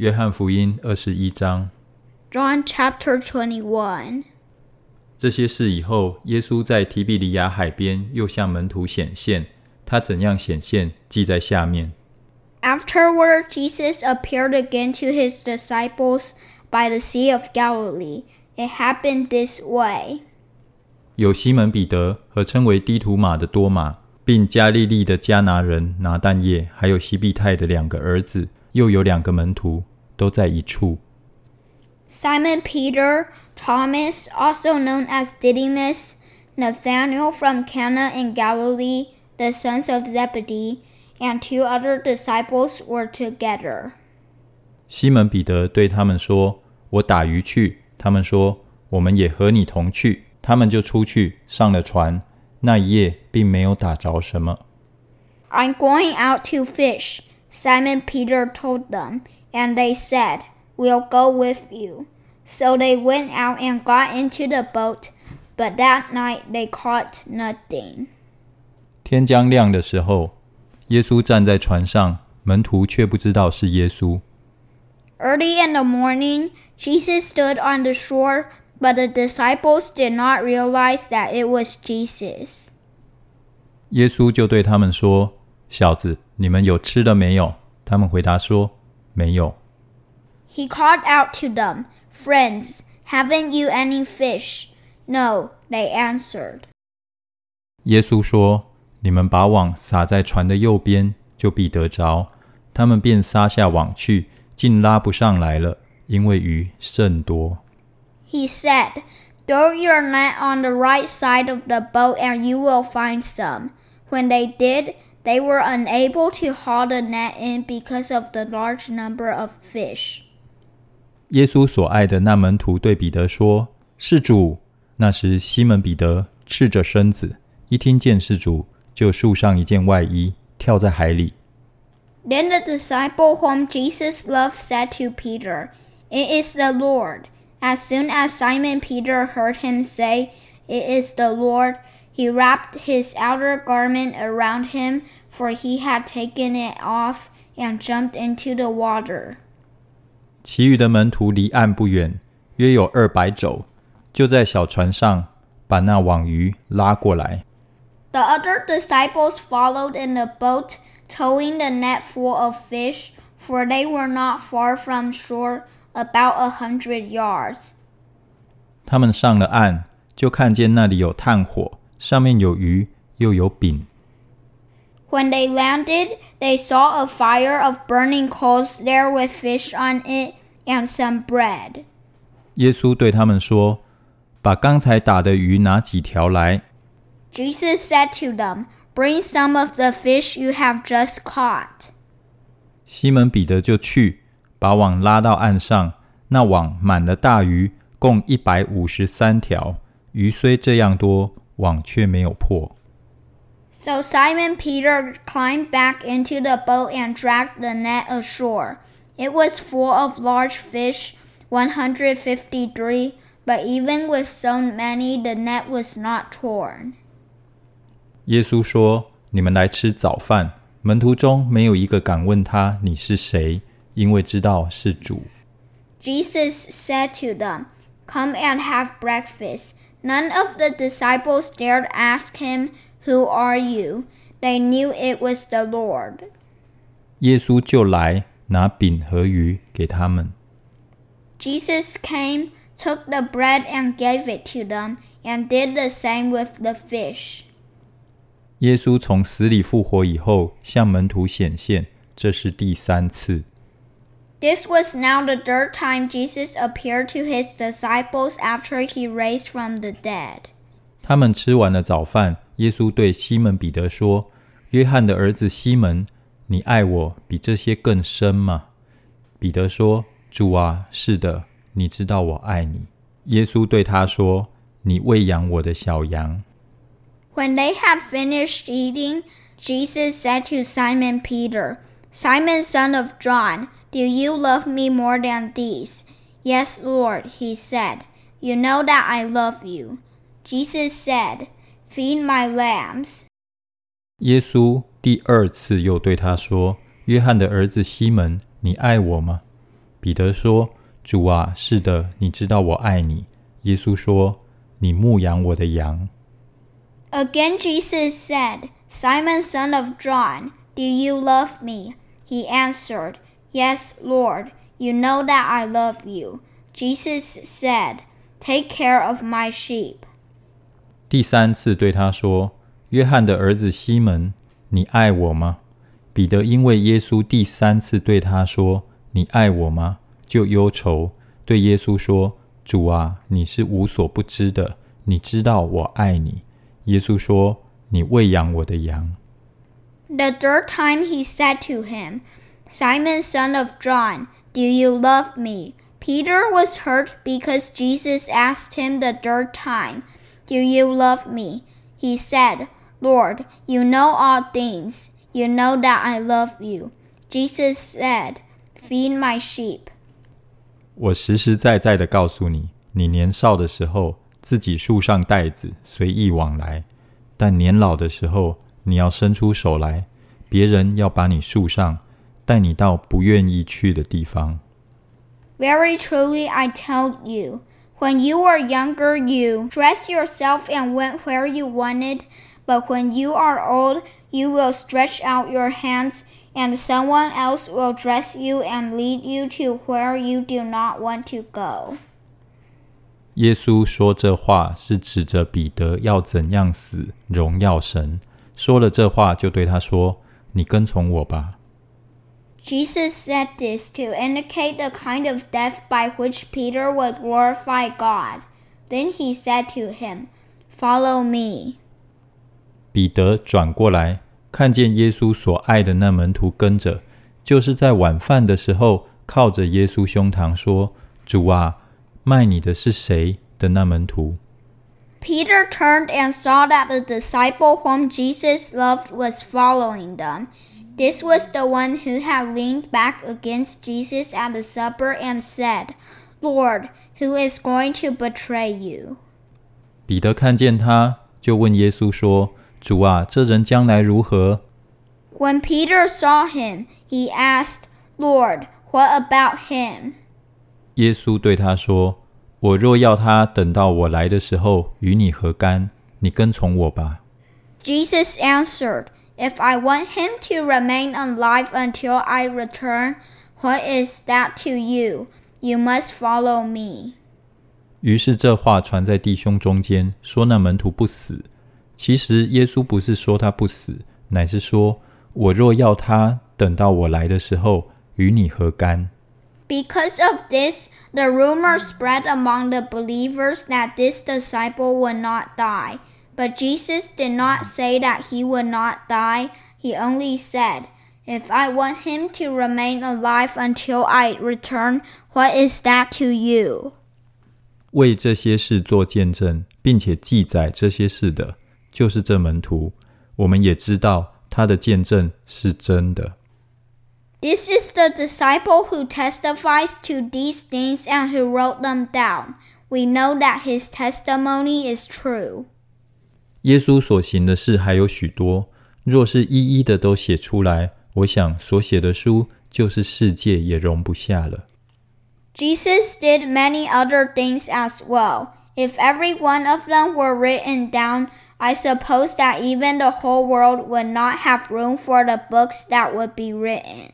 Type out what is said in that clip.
约翰福音二十一章。 John chapter 21. 这些事以后，耶稣在提比利亚海边又向门徒显现。他怎样显现，记在下面。 Afterward, Jesus appeared again to his disciples by the Sea of Galilee. It happened this way. 有西门彼得和称为低图马的多马，并加利利的迦拿人拿但业，还有西庇太的两个儿子，又有两个门徒， 都在一处。 Simon Peter, Thomas, also known as Didymus, Nathanael from Cana in Galilee, the sons of Zebedee, and two other disciples were together. 西门彼得对他们说：“我打鱼去。”他们说：“我们也和你同去。”他们就出去上了船。那一夜并没有打着什么。 I'm going out to fish, Simon Peter told them, and they said, We'll go with you. So they went out and got into the boat, but that night they caught nothing. 天将亮的时候，耶稣站在船上，门徒却不知道是耶稣。 Early in the morning, Jesus stood on the shore, but the disciples did not realize that it was Jesus. 耶稣就对他们说：“小子，你们有吃的没有？”他们回答说：“ 没有。 He called out to them, Friends, haven't you any fish? No, they answered. ”耶稣说：“你们把网撒在船的右边，就必得着。”他们便撒下网去，竟拉不上来了，因为鱼甚多。 He said, Throw your net on the right side of the boat and you will find some. When they did, they were unable to haul the net in because of the large number of fish. 耶稣所爱的那门徒对彼得说：“是主。”那时西门彼得赤着身子，一听见是主，就束上一件外衣，跳在海里。 Then the disciple whom Jesus loved said to Peter, It is the Lord. As soon as Simon Peter heard him say, It is the Lord, he wrapped his outer garment around him, for he had taken it off, and jumped into the water. 其余的门徒离岸不远，约有二百肘，就在小船上把那网鱼拉过来。 The other disciples followed in the boat, towing the net full of fish, for they were not far from shore, about a hundred yards. 他们上了岸，就看见那里有炭火， 上面有鱼，又有饼。When they landed, they saw a fire of burning coals there with fish on it and some bread. 耶稣对他们说：“把刚才打的鱼拿几条来。” Jesus said to them, Bring some of the fish you have just caught. 西门彼得就去，把网拉到岸上，那网满了大鱼，共一百五十三条。鱼虽这样多，网却没有破。 So Simon Peter climbed back into the boat and dragged the net ashore. It was full of large fish, 153, but even with so many, the net was not torn. 耶稣说：“你们来吃早饭。”门徒中没有一个敢问他你是谁，因为知道是主。 Jesus said to them, Come and have breakfast. None of the disciples dared ask him, Who are you? They knew it was the Lord. 耶稣就来拿饼和鱼给他们。 Jesus came, took the bread and gave it to them, and did the same with the fish. 耶稣从死里复活以后，向门徒显现，这是第三次。 This was now the third time Jesus appeared to his disciples after he raised from the dead. 他们吃完了早饭，耶稣对西门彼得说：“约翰的儿子西门，你爱我比这些更深吗？”彼得说：“主啊，是的，你知道我爱你。”耶稣对他说：“你喂养我的小羊。” When they had finished eating, Jesus said to Simon Peter, Simon, son of John, do you love me more than these? Yes, Lord, he said. You know that I love you. Jesus said, Feed my lambs. 耶稣第二次又对他说：“约翰的儿子西门，你爱我吗？” 彼得说：“主啊，是的，你知道我爱你。”耶稣说：“你牧养我的羊。” Again Jesus said, Simon, son of John, do you love me? He answered, Yes, Lord, you know that I love you. Jesus said, Take care of my sheep. 第三次对他说：“约翰的儿子西门，你爱我吗？”彼得因为耶稣第三次对他说：“你爱我吗？”就忧愁，对耶稣说：“主啊，你是无所不知的，你知道我爱你。”耶稣说：“你喂养我的羊。” The third time he said to him, Simon, son of John, do you love me? Peter was hurt because Jesus asked him the third time, Do you love me? He said, Lord, you know all things. You know that I love you. Jesus said, Feed my sheep. 我实实在在的告诉你，你年少的时候自己束上带子，随意往来；但年老的时候，你要伸出手来，别人要把你束上， 带你到不愿意去的地方。Very truly I tell you, when you were younger, you dressed yourself and went where you wanted. But when you are old, you will stretch out your hands, and someone else will dress you and lead you to where you do not want to go. 耶稣说这话是指着彼得要怎样死，荣耀神。说了这话，就对他说：“你跟从我吧。” Jesus said this to indicate the kind of death by which Peter would glorify God. Then he said to him, Follow me. 彼得转过来，看见耶稣所爱的那门徒跟着，就是在晚饭的时候靠着耶稣胸膛说：“主啊，卖你的是谁？”的那门徒。Peter turned and saw that the disciple whom Jesus loved was following them. This was the one who had leaned back against Jesus at the supper and said, Lord, who is going to betray you? 彼得看见他，就问耶稣说：“主啊，这人将来如何？” When Peter saw him, he asked, Lord, what about him? 耶稣对他说：“我若要他等到我来的时候与你何干？你跟从我吧。” Jesus answered. If I want him to remain alive until I return, what is that to you? You must follow me. 于是这话传在弟兄中间，说那门徒不死。其实耶稣不是说他不死，乃是说：我若要他等到我来的时候，与你何干？Because of this, the rumor spread among the believers that this disciple would not die. But Jesus did not say that he would not die. He only said, If I want him to remain alive until I return, what is that to you? 为这些事做见证，并且记载这些事的，就是这门徒。我们也知道他的见证是真的。This is the disciple who testifies to these things and who wrote them down. We know that his testimony is true. 耶稣所行的事还有许多，若是一一的都写出来，我想所写的书就是世界也容不下了。Jesus did many other things as well. If every one of them were written down, I suppose that even the whole world would not have room for the books that would be written.